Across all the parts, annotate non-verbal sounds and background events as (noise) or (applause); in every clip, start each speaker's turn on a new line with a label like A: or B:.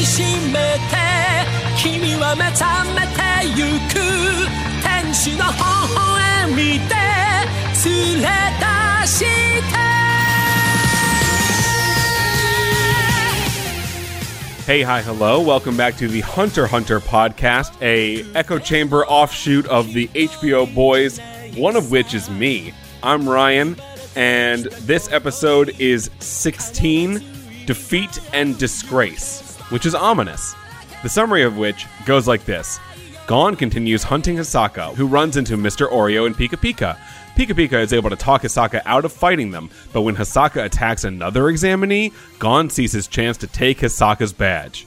A: みしめて君は目覚めてゆく天使の微笑みで連れ出して
B: Hey, hi, hello. Welcome back to the Hunter Hunter podcast, a echo chamber offshoot of the HBO Boys, one of which is me. I'm Ryan, and this episode is 16 Defeat and Disgrace, which is ominous. The summary of which goes like this Gon continues hunting Hisaka, who runs into Mr. Oreo and Pika Pika. Pika Pika is able to talk Hisaka out of fighting them, but when Hisaka attacks another examinee, Gon sees his chance to take Hisaka's badge.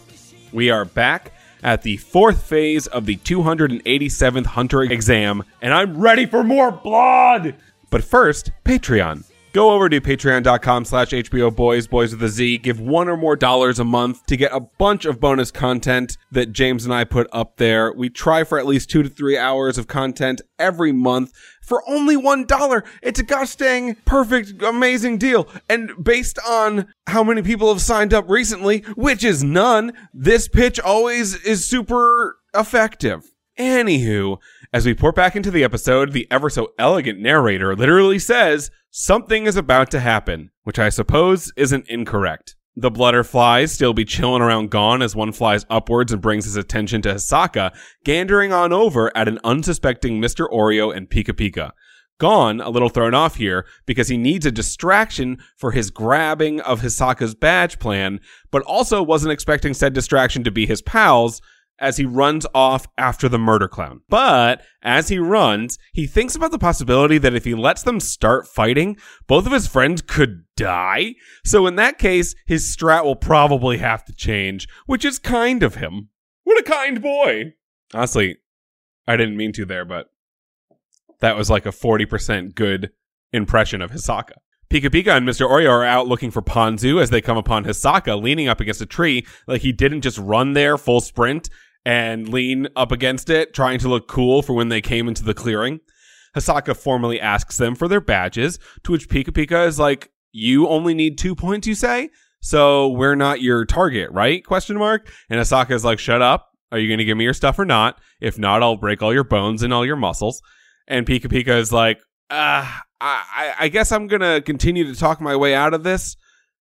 B: We are back at the fourth phase of the 287th Hunter exam, and I'm ready for more blood! But first, Patreon. Go over to patreon.com slash HBO Boys, Boys with a Z. Give one or more dollars a month to get a bunch of bonus content that James and I put up there. We try for at least two to three hours of content every month for only one dollar. It's a gosh dang perfect, amazing deal. And based on how many people have signed up recently, which is none, this pitch always is super effective. Anywho, as we port back into the episode, the ever so elegant narrator literally says, Something is about to happen, which I suppose isn't incorrect. The blutterflies still be chilling around Gon as one flies upwards and brings his attention to Hisaka, gandering on over at an unsuspecting Mr. Oreo and Pika Pika. Gon, a little thrown off here because he needs a distraction for his grabbing of Hisaka's badge plan, but also wasn't expecting said distraction to be his pals, as he runs off after the murder clown. But as he runs, he thinks about the possibility that if he lets them start fighting, both of his friends could die. So in that case, his strat will probably have to change, which is kind of him. What a kind boy. Honestly, I didn't mean to there, but that was like a 40% good impression of Hisaka. Pika Pika and Mr. Oreo are out looking for Ponzu as they come upon Hisaka leaning up against a tree like he didn't just run there full sprint and lean up against it, trying to look cool for when they came into the clearing. Hasaka formally asks them for their badges, to which Pika Pika is like, you only need two points, you say? So we're not your target, right? Question mark. And Hasaka is like, shut up. Are you going to give me your stuff or not? If not, I'll break all your bones and all your muscles. And Pika Pika is like, uh, I, I guess I'm going to continue to talk my way out of this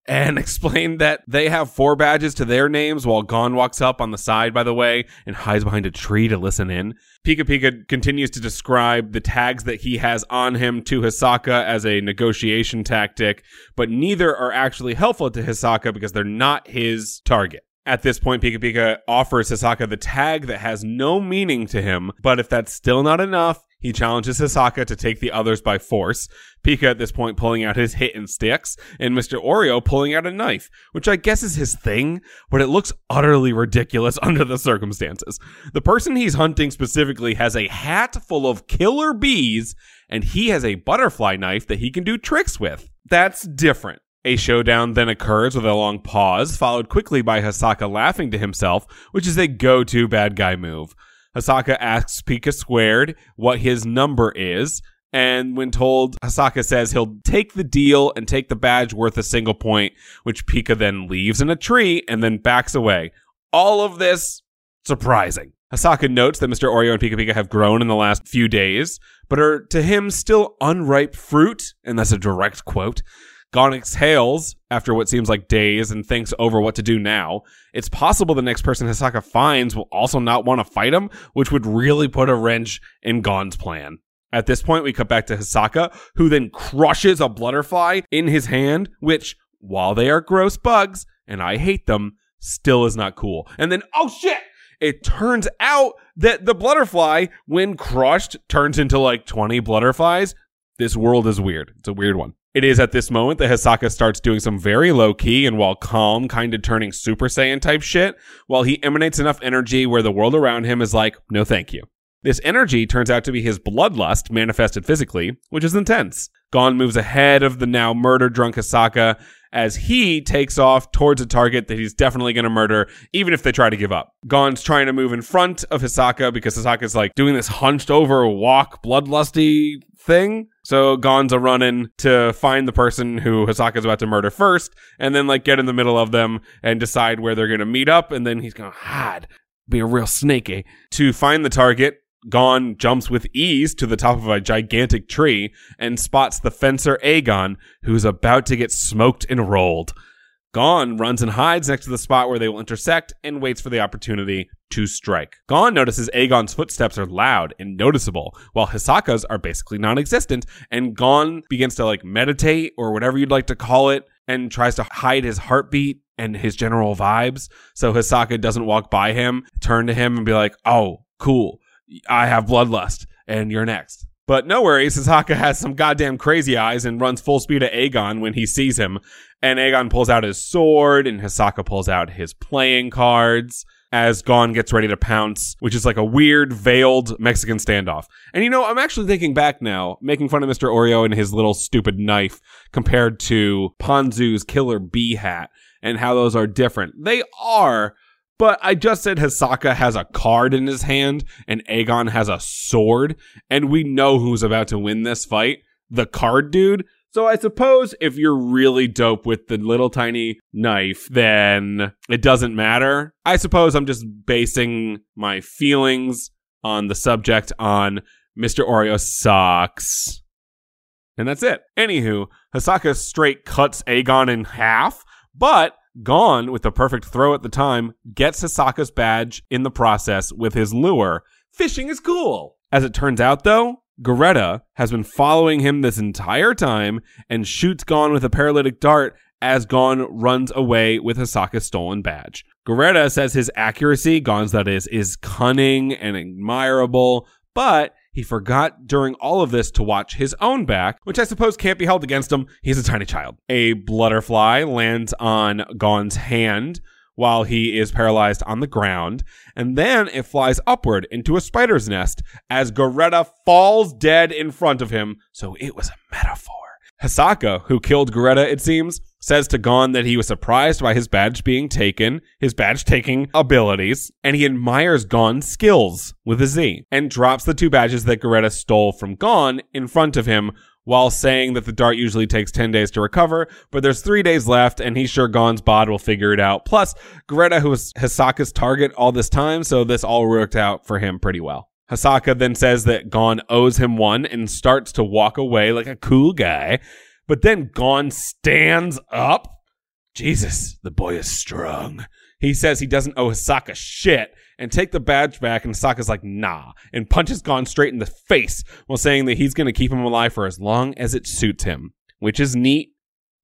B: and (laughs) explain that they have four badges to their names while Gon walks up on the side, by the way, and hides behind a tree to listen in. Pika Pika continues to describe the tags that he has on him to Hisaka as a negotiation tactic, but neither are actually helpful to Hisaka because they're not his target. At this point, Pika Pika offers Hisaka the tag that has no meaning to him, but if that's still not enough, he challenges Hisaka to take the others by force. Pika at this point pulling out his hit and sticks, and Mr. Oreo pulling out a knife, which I guess is his thing, but it looks utterly ridiculous (laughs) under the circumstances. The person he's hunting specifically has a hat full of killer bees, and he has a butterfly knife that he can do tricks with. That's different. A showdown then occurs with a long pause, followed quickly by Hisaka laughing to himself, which is a go-to bad guy move. Hisaka asks Pika squared what his number is, and when told, Hasaka says he'll take the deal and take the badge worth a single point, which Pika then leaves in a tree and then backs away. All of this surprising. Hasaka notes that Mr. Oreo and Pika Pika have grown in the last few days, but are to him still unripe fruit, and that's a direct quote. Gon exhales after what seems like days and thinks over what to do now. It's possible the next person Hisaka finds will also not want to fight him, which would really put a wrench in Gon's plan. At this point, we cut back to Hisaka, who then crushes a blutterfly in his hand, which, while they are gross bugs, and I hate them, still is not cool. And then, oh shit! It turns out that the blutterfly, when crushed, turns into like 20 blutterflies. This world is weird. It's a weird one. It is at this moment that Hisaka starts doing some very low key and while calm, kind of turning Super Saiyan type shit, while he emanates enough energy where the world around him is like, no thank you. This energy turns out to be his bloodlust manifested physically, which is intense. Gon moves ahead of the now murder drunk Hisaka as he takes off towards a target that he's definitely going to murder, even if they try to give up. Gon's trying to move in front of Hisaka because Hisaka's like doing this hunched over walk, bloodlusty thing. So Gon's a running to find the person who Hisaka's about to murder first, and then like get in the middle of them and decide where they're gonna meet up, and then he's gonna hide, be a real snaky. To find the target, Gon jumps with ease to the top of a gigantic tree and spots the fencer Aegon, who's about to get smoked and rolled. Gon runs and hides next to the spot where they will intersect and waits for the opportunity to strike. Gon notices Aegon's footsteps are loud and noticeable, while Hisaka's are basically non-existent, and Gon begins to like meditate or whatever you'd like to call it and tries to hide his heartbeat and his general vibes so Hisaka doesn't walk by him, turn to him and be like, "Oh, cool. I have bloodlust and you're next." But no worries, Hisaka has some goddamn crazy eyes and runs full speed at Aegon when he sees him. And Aegon pulls out his sword and Hisaka pulls out his playing cards as Gon gets ready to pounce, which is like a weird veiled Mexican standoff. And you know, I'm actually thinking back now, making fun of Mr. Oreo and his little stupid knife compared to Ponzu's killer bee hat and how those are different. They are, but I just said Hisaka has a card in his hand and Aegon has a sword, and we know who's about to win this fight. The card dude. So I suppose if you're really dope with the little tiny knife, then it doesn't matter. I suppose I'm just basing my feelings on the subject on Mr. Oreo sucks. And that's it. Anywho, Hisaka straight cuts Aegon in half, but Gon, with the perfect throw at the time, gets Hisaka's badge in the process with his lure. Fishing is cool. As it turns out, though, Garetta has been following him this entire time and shoots Gon with a paralytic dart as Gon runs away with Hisaka's stolen badge. Garetta says his accuracy, Gon's that is, is cunning and admirable, but he forgot during all of this to watch his own back, which I suppose can't be held against him. He's a tiny child. A butterfly lands on Gon's hand while he is paralyzed on the ground, and then it flies upward into a spider's nest as Goretta falls dead in front of him, so it was a metaphor. Hisaka, who killed Goretta, it seems, says to Gon that he was surprised by his badge being taken, his badge taking abilities, and he admires Gon's skills with a Z, and drops the two badges that Garetta stole from Gon in front of him while saying that the dart usually takes 10 days to recover, but there's three days left, and he's sure Gon's bod will figure it out. Plus, Garetta, who was Hisaka's target all this time, so this all worked out for him pretty well. Hisaka then says that Gon owes him one and starts to walk away like a cool guy. But then Gon stands up. Jesus, the boy is strong. He says he doesn't owe Hisaka shit and take the badge back. And Hisaka's like, nah, and punches Gon straight in the face while saying that he's going to keep him alive for as long as it suits him, which is neat.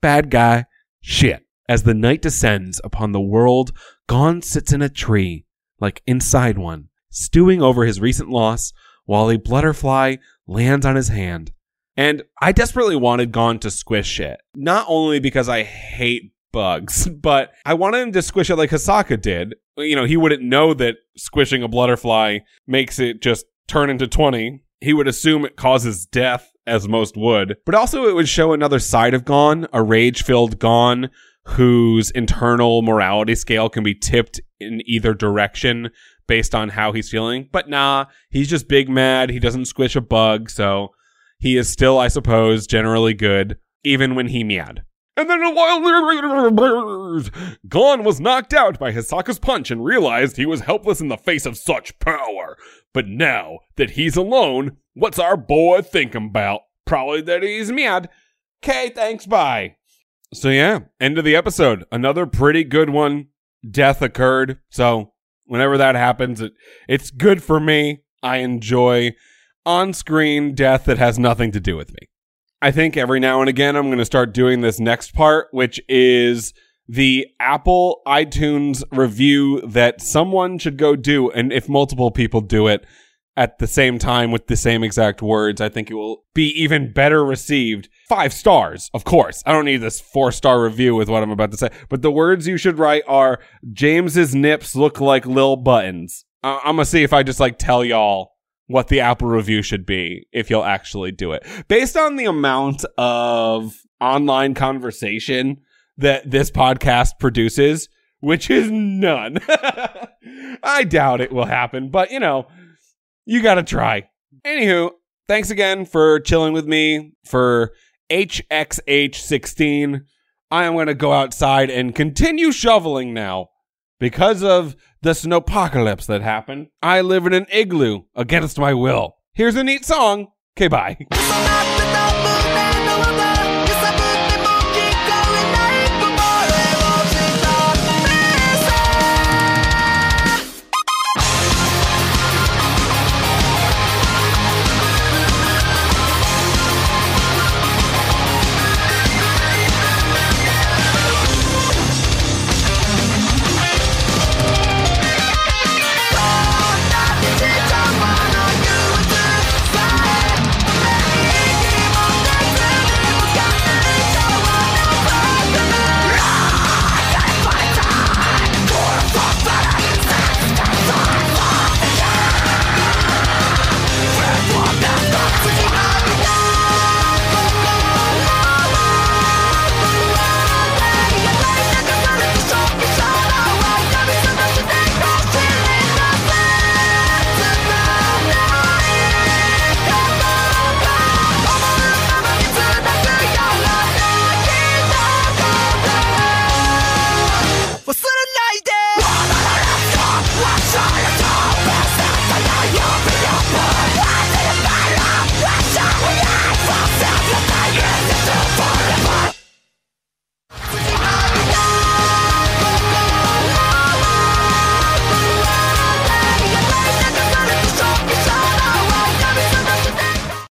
B: Bad guy shit. As the night descends upon the world, Gon sits in a tree, like inside one, stewing over his recent loss while a butterfly lands on his hand. And I desperately wanted Gon to squish it. Not only because I hate bugs, (laughs) but I wanted him to squish it like Hisaka did. You know, he wouldn't know that squishing a butterfly makes it just turn into 20. He would assume it causes death, as most would. But also, it would show another side of Gon, a rage filled Gon whose internal morality scale can be tipped in either direction based on how he's feeling. But nah, he's just big mad. He doesn't squish a bug, so he is still, I suppose, generally good, even when he meowed. And then a while later, Gon was knocked out by Hisaka's punch and realized he was helpless in the face of such power. But now that he's alone, what's our boy thinking about? Probably that he's mad. Okay, thanks, bye. So yeah, end of the episode. Another pretty good one. Death occurred. So whenever that happens, it, it's good for me. I enjoy on screen death that has nothing to do with me. I think every now and again I'm going to start doing this next part, which is the Apple iTunes review that someone should go do. And if multiple people do it at the same time with the same exact words, I think it will be even better received. Five stars, of course. I don't need this four star review with what I'm about to say, but the words you should write are James's nips look like lil buttons. Uh, I'm going to see if I just like tell y'all what the Apple review should be if you'll actually do it. Based on the amount of online conversation that this podcast produces, which is none. (laughs) I doubt it will happen, but you know, you gotta try. Anywho, thanks again for chilling with me for HXH16. I am to go outside and continue shoveling now. Because of the snowpocalypse that happened, I live in an igloo against my will. Here's a neat song. Okay, bye.